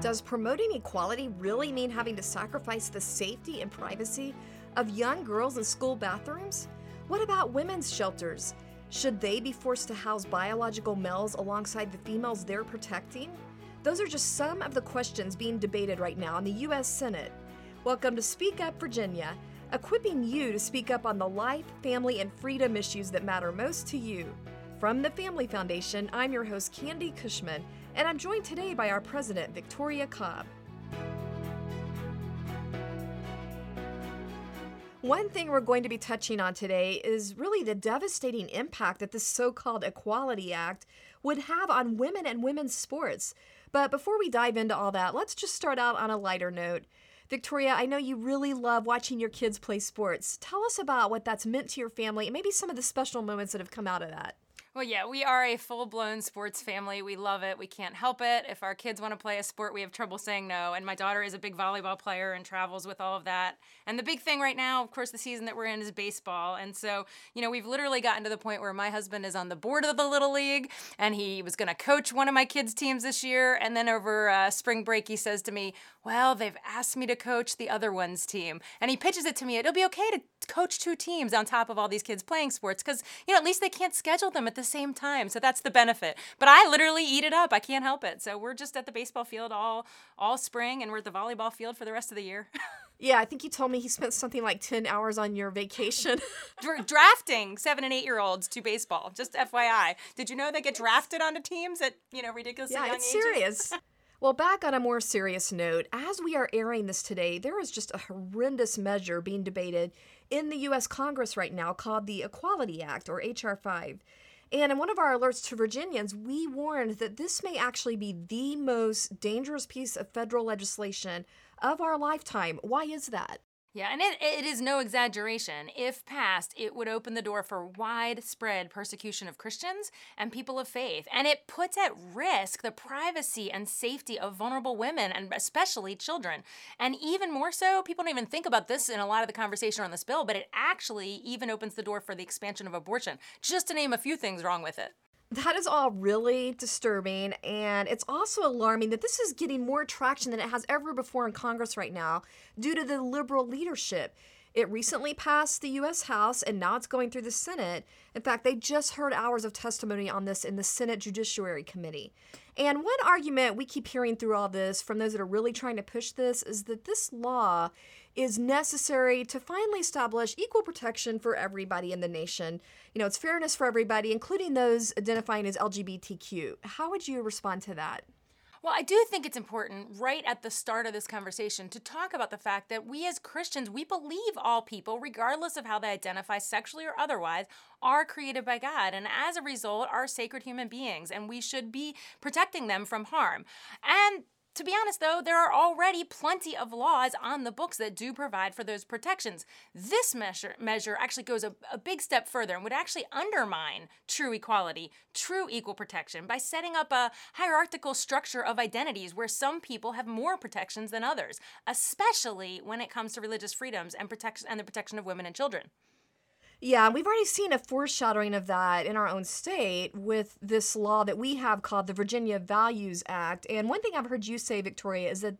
Does promoting equality really mean having to sacrifice the safety and privacy of young girls in school bathrooms? What about women's shelters? Should they be forced to house biological males alongside the females they're protecting? Those are just some of the questions being debated right now in the U.S. Senate. Welcome to Speak Up Virginia, equipping you to speak up on the life, family, and freedom issues that matter most to you. From the Family Foundation, I'm your host, Candi Cushman and I'm joined today by our president, Victoria Cobb. One thing we're going to be touching on today is really the devastating impact that this so called Equality Act would have on women and women's sports. But before we dive into all that, let's just start out on a lighter note. Victoria, I know you really love watching your kids play sports. Tell us about what that's meant to your family and maybe some of the special moments that have come out of that. Well, yeah, we are a full blown sports family. We love it. We can't help it. If our kids want to play a sport, we have trouble saying no. And my daughter is a big volleyball player and travels with all of that. And the big thing right now, of course, the season that we're in is baseball. And so, you know, we've literally gotten to the point where my husband is on the board of the Little League and he was going to coach one of my kids' teams this year. And then over uh, spring break, he says to me, Well, they've asked me to coach the other one's team. And he pitches it to me. It'll be okay to coach two teams on top of all these kids playing sports because, you know, at least they can't schedule them at the same time. So that's the benefit. But I literally eat it up. I can't help it. So we're just at the baseball field all all spring and we're at the volleyball field for the rest of the year. Yeah, I think you told me he spent something like 10 hours on your vacation. drafting seven and eight year olds to baseball. Just FYI. Did you know they get drafted onto teams at, you know, ridiculously yeah, young it's ages? serious. Well, back on a more serious note, as we are airing this today, there is just a horrendous measure being debated in the U.S. Congress right now called the Equality Act, or H.R. 5. And in one of our alerts to Virginians, we warned that this may actually be the most dangerous piece of federal legislation of our lifetime. Why is that? Yeah, and it, it is no exaggeration. If passed, it would open the door for widespread persecution of Christians and people of faith. And it puts at risk the privacy and safety of vulnerable women and especially children. And even more so, people don't even think about this in a lot of the conversation on this bill, but it actually even opens the door for the expansion of abortion, just to name a few things wrong with it. That is all really disturbing, and it's also alarming that this is getting more traction than it has ever before in Congress right now due to the liberal leadership. It recently passed the U.S. House, and now it's going through the Senate. In fact, they just heard hours of testimony on this in the Senate Judiciary Committee. And one argument we keep hearing through all this from those that are really trying to push this is that this law is necessary to finally establish equal protection for everybody in the nation. You know, it's fairness for everybody, including those identifying as LGBTQ. How would you respond to that? Well, I do think it's important right at the start of this conversation to talk about the fact that we as Christians, we believe all people, regardless of how they identify sexually or otherwise, are created by God and as a result are sacred human beings and we should be protecting them from harm. And to be honest, though, there are already plenty of laws on the books that do provide for those protections. This measure, measure actually goes a, a big step further and would actually undermine true equality, true equal protection, by setting up a hierarchical structure of identities where some people have more protections than others, especially when it comes to religious freedoms and protection and the protection of women and children. Yeah, we've already seen a foreshadowing of that in our own state with this law that we have called the Virginia Values Act. And one thing I've heard you say, Victoria, is that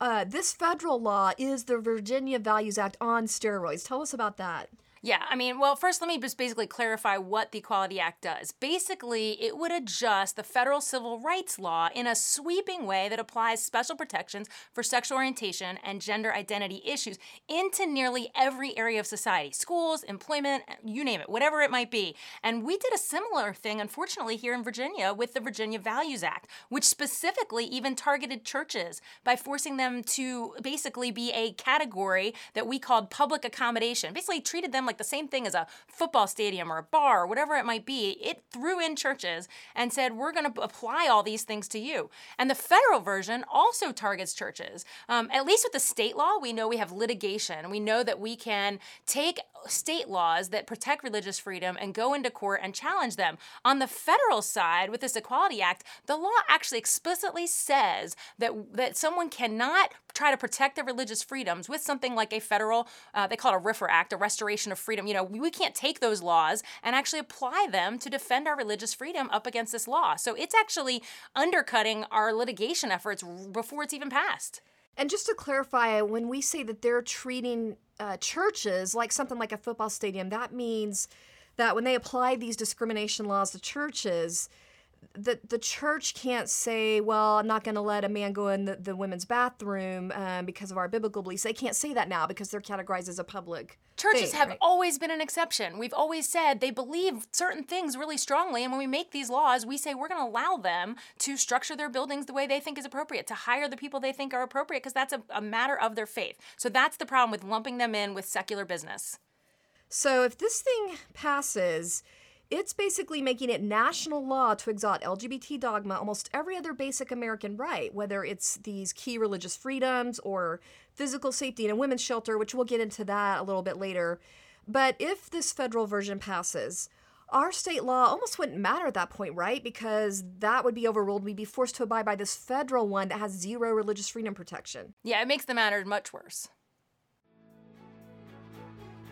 uh, this federal law is the Virginia Values Act on steroids. Tell us about that. Yeah, I mean, well, first let me just basically clarify what the Equality Act does. Basically, it would adjust the federal civil rights law in a sweeping way that applies special protections for sexual orientation and gender identity issues into nearly every area of society schools, employment, you name it, whatever it might be. And we did a similar thing, unfortunately, here in Virginia with the Virginia Values Act, which specifically even targeted churches by forcing them to basically be a category that we called public accommodation, basically treated them like like the same thing as a football stadium or a bar or whatever it might be, it threw in churches and said, we're going to apply all these things to you. And the federal version also targets churches. Um, at least with the state law, we know we have litigation. We know that we can take state laws that protect religious freedom and go into court and challenge them. On the federal side, with this Equality Act, the law actually explicitly says that, that someone cannot try to protect their religious freedoms with something like a federal, uh, they call it a RFRA Act, a Restoration of of freedom. You know, we can't take those laws and actually apply them to defend our religious freedom up against this law. So it's actually undercutting our litigation efforts before it's even passed. And just to clarify, when we say that they're treating uh, churches like something like a football stadium, that means that when they apply these discrimination laws to churches, the the church can't say, well, I'm not going to let a man go in the, the women's bathroom um, because of our biblical beliefs. They can't say that now because they're categorized as a public. Churches thing, have right? always been an exception. We've always said they believe certain things really strongly, and when we make these laws, we say we're going to allow them to structure their buildings the way they think is appropriate, to hire the people they think are appropriate, because that's a, a matter of their faith. So that's the problem with lumping them in with secular business. So if this thing passes, it's basically making it national law to exalt LGBT dogma, almost every other basic American right, whether it's these key religious freedoms or physical safety in a women's shelter, which we'll get into that a little bit later. But if this federal version passes, our state law almost wouldn't matter at that point, right? Because that would be overruled. We'd be forced to abide by this federal one that has zero religious freedom protection. Yeah, it makes the matter much worse.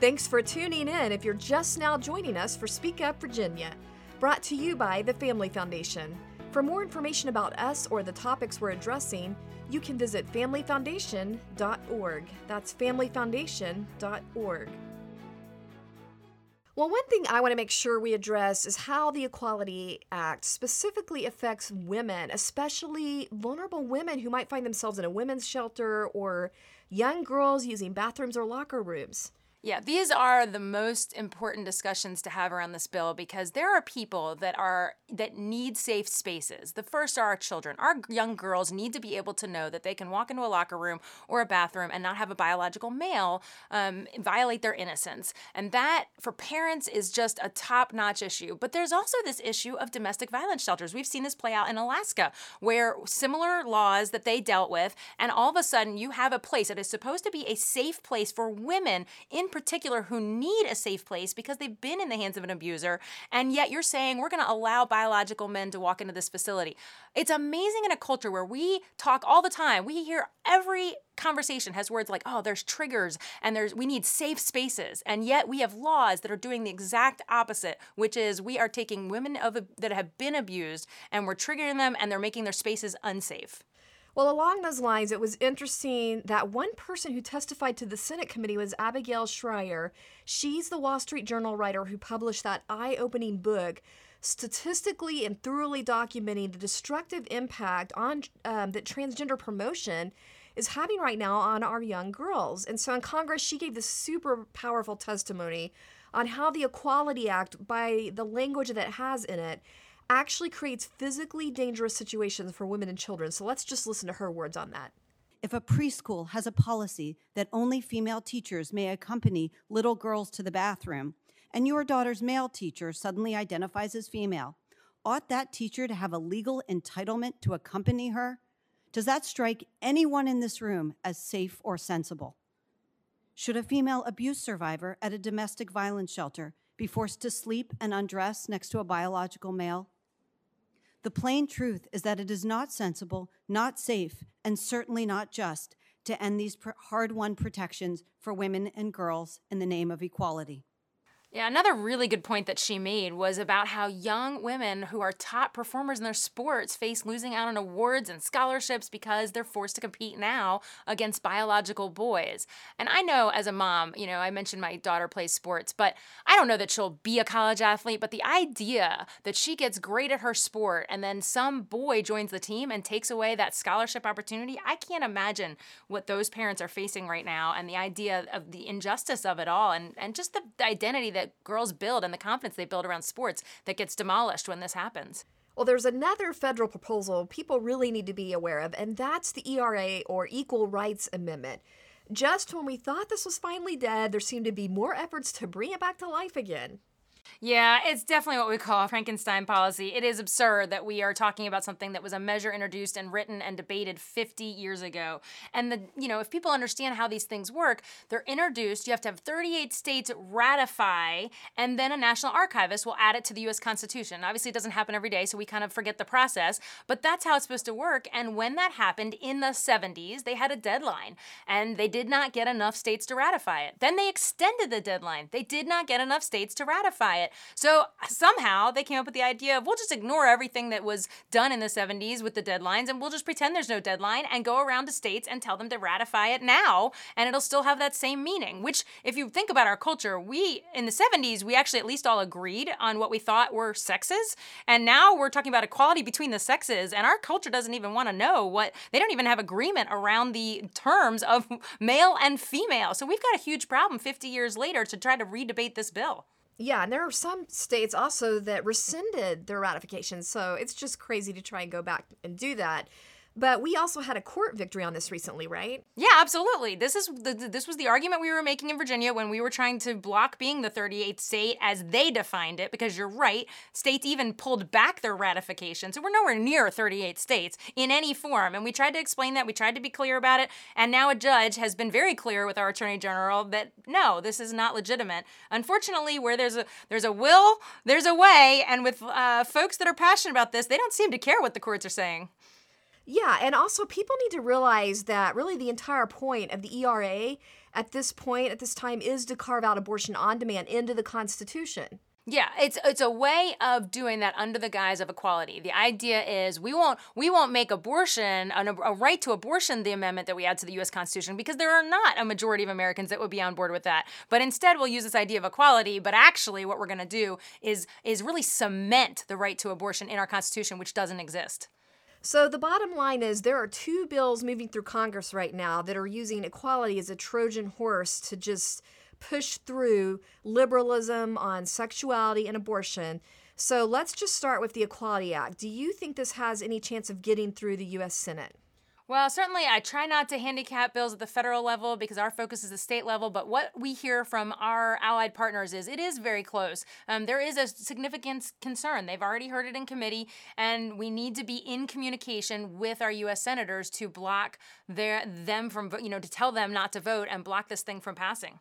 Thanks for tuning in if you're just now joining us for Speak Up Virginia, brought to you by the Family Foundation. For more information about us or the topics we're addressing, you can visit familyfoundation.org. That's familyfoundation.org. Well, one thing I want to make sure we address is how the Equality Act specifically affects women, especially vulnerable women who might find themselves in a women's shelter or young girls using bathrooms or locker rooms. Yeah, these are the most important discussions to have around this bill because there are people that are that need safe spaces. The first are our children. Our young girls need to be able to know that they can walk into a locker room or a bathroom and not have a biological male um, violate their innocence. And that, for parents, is just a top-notch issue. But there's also this issue of domestic violence shelters. We've seen this play out in Alaska, where similar laws that they dealt with, and all of a sudden you have a place that is supposed to be a safe place for women in particular who need a safe place because they've been in the hands of an abuser, and yet you're saying we're going to allow biological men to walk into this facility. It's amazing in a culture where we talk all the time. We hear every conversation has words like, "Oh, there's triggers and there's we need safe spaces." And yet we have laws that are doing the exact opposite, which is we are taking women of that have been abused and we're triggering them and they're making their spaces unsafe. Well, along those lines, it was interesting that one person who testified to the Senate committee was Abigail Shrier. She's the Wall Street Journal writer who published that eye opening book, statistically and thoroughly documenting the destructive impact on um, that transgender promotion is having right now on our young girls. And so in Congress, she gave this super powerful testimony on how the Equality Act, by the language that it has in it, actually creates physically dangerous situations for women and children. So let's just listen to her words on that. If a preschool has a policy that only female teachers may accompany little girls to the bathroom, and your daughter's male teacher suddenly identifies as female, ought that teacher to have a legal entitlement to accompany her? Does that strike anyone in this room as safe or sensible? Should a female abuse survivor at a domestic violence shelter be forced to sleep and undress next to a biological male? The plain truth is that it is not sensible, not safe, and certainly not just to end these hard won protections for women and girls in the name of equality. Yeah, another really good point that she made was about how young women who are top performers in their sports face losing out on awards and scholarships because they're forced to compete now against biological boys. And I know as a mom, you know, I mentioned my daughter plays sports, but I don't know that she'll be a college athlete, but the idea that she gets great at her sport and then some boy joins the team and takes away that scholarship opportunity, I can't imagine what those parents are facing right now and the idea of the injustice of it all and, and just the identity that that girls build and the confidence they build around sports that gets demolished when this happens. Well, there's another federal proposal people really need to be aware of, and that's the ERA or Equal Rights Amendment. Just when we thought this was finally dead, there seem to be more efforts to bring it back to life again. Yeah, it's definitely what we call Frankenstein policy. It is absurd that we are talking about something that was a measure introduced and written and debated 50 years ago. And the, you know, if people understand how these things work, they're introduced, you have to have 38 states ratify, and then a national archivist will add it to the US Constitution. Obviously, it doesn't happen every day, so we kind of forget the process, but that's how it's supposed to work. And when that happened in the 70s, they had a deadline, and they did not get enough states to ratify it. Then they extended the deadline. They did not get enough states to ratify it. So somehow they came up with the idea of we'll just ignore everything that was done in the 70s with the deadlines and we'll just pretend there's no deadline and go around to states and tell them to ratify it now and it'll still have that same meaning. Which, if you think about our culture, we in the 70s, we actually at least all agreed on what we thought were sexes. And now we're talking about equality between the sexes and our culture doesn't even want to know what they don't even have agreement around the terms of male and female. So we've got a huge problem 50 years later to try to redebate this bill. Yeah, and there are some states also that rescinded their ratification. So it's just crazy to try and go back and do that. But we also had a court victory on this recently, right? Yeah, absolutely. This is the, this was the argument we were making in Virginia when we were trying to block being the 38th state as they defined it because you're right, states even pulled back their ratification. So we're nowhere near 38 states in any form. And we tried to explain that, we tried to be clear about it, and now a judge has been very clear with our attorney general that no, this is not legitimate. Unfortunately, where there's a there's a will, there's a way, and with uh, folks that are passionate about this, they don't seem to care what the courts are saying. Yeah, and also people need to realize that really the entire point of the ERA at this point, at this time, is to carve out abortion on demand into the Constitution. Yeah, it's it's a way of doing that under the guise of equality. The idea is we won't we won't make abortion an, a right to abortion the amendment that we add to the U.S. Constitution because there are not a majority of Americans that would be on board with that. But instead, we'll use this idea of equality. But actually, what we're going to do is is really cement the right to abortion in our Constitution, which doesn't exist. So the bottom line is there are two bills moving through Congress right now that are using equality as a Trojan horse to just push through liberalism on sexuality and abortion. So let's just start with the Equality Act. Do you think this has any chance of getting through the US Senate? Well, certainly I try not to handicap bills at the federal level because our focus is the state level. But what we hear from our allied partners is it is very close. Um, there is a significant concern. They've already heard it in committee, and we need to be in communication with our U.S. senators to block their them from you know to tell them not to vote and block this thing from passing.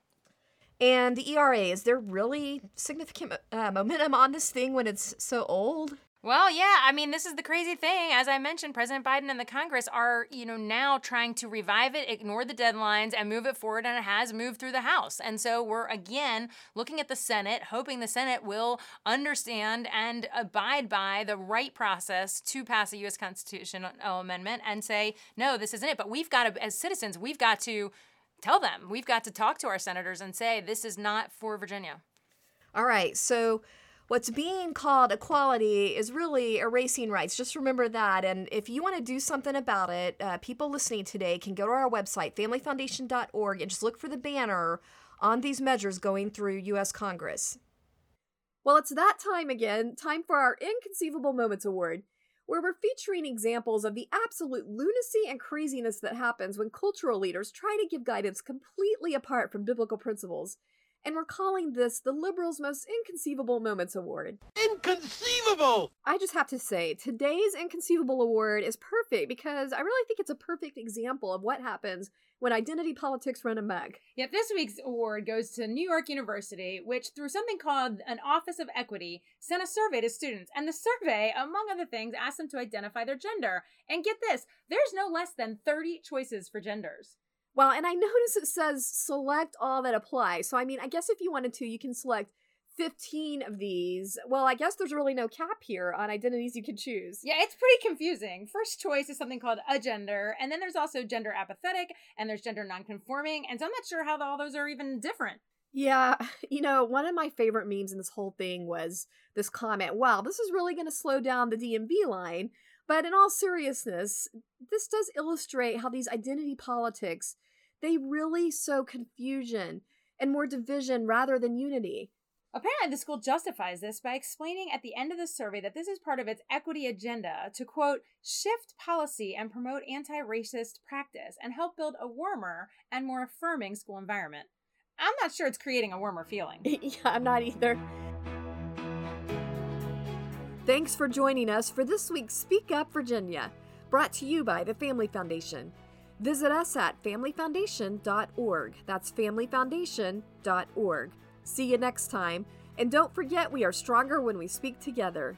And the ERA is there really significant uh, momentum on this thing when it's so old? Well, yeah, I mean, this is the crazy thing. As I mentioned, President Biden and the Congress are, you know, now trying to revive it, ignore the deadlines, and move it forward, and it has moved through the House. And so we're again looking at the Senate, hoping the Senate will understand and abide by the right process to pass a U.S. constitutional amendment and say, no, this isn't it. But we've got to, as citizens, we've got to tell them, we've got to talk to our senators and say, this is not for Virginia. All right. So, what's being called equality is really erasing rights. Just remember that. And if you want to do something about it, uh, people listening today can go to our website, familyfoundation.org, and just look for the banner on these measures going through U.S. Congress. Well, it's that time again, time for our Inconceivable Moments Award, where we're featuring examples of the absolute lunacy and craziness that happens when cultural leaders try to give guidance completely apart from biblical principles and we're calling this the Liberals' Most Inconceivable Moments Award. Inconceivable! I just have to say, today's Inconceivable Award is perfect because I really think it's a perfect example of what happens when identity politics run amok. Yet this week's award goes to New York University, which, through something called an Office of Equity, sent a survey to students. And the survey, among other things, asked them to identify their gender. And get this there's no less than 30 choices for genders. Well, and I notice it says select all that apply. So, I mean, I guess if you wanted to, you can select 15 of these. Well, I guess there's really no cap here on identities you can choose. Yeah, it's pretty confusing. First choice is something called agender, and then there's also gender apathetic, and there's gender nonconforming, and so I'm not sure how all those are even different. Yeah, you know, one of my favorite memes in this whole thing was this comment wow, this is really going to slow down the DMV line. But in all seriousness, this does illustrate how these identity politics they really sow confusion and more division rather than unity. Apparently, the school justifies this by explaining at the end of the survey that this is part of its equity agenda to quote, shift policy and promote anti racist practice and help build a warmer and more affirming school environment. I'm not sure it's creating a warmer feeling. yeah, I'm not either. Thanks for joining us for this week's Speak Up Virginia, brought to you by the Family Foundation. Visit us at familyfoundation.org. That's familyfoundation.org. See you next time. And don't forget, we are stronger when we speak together.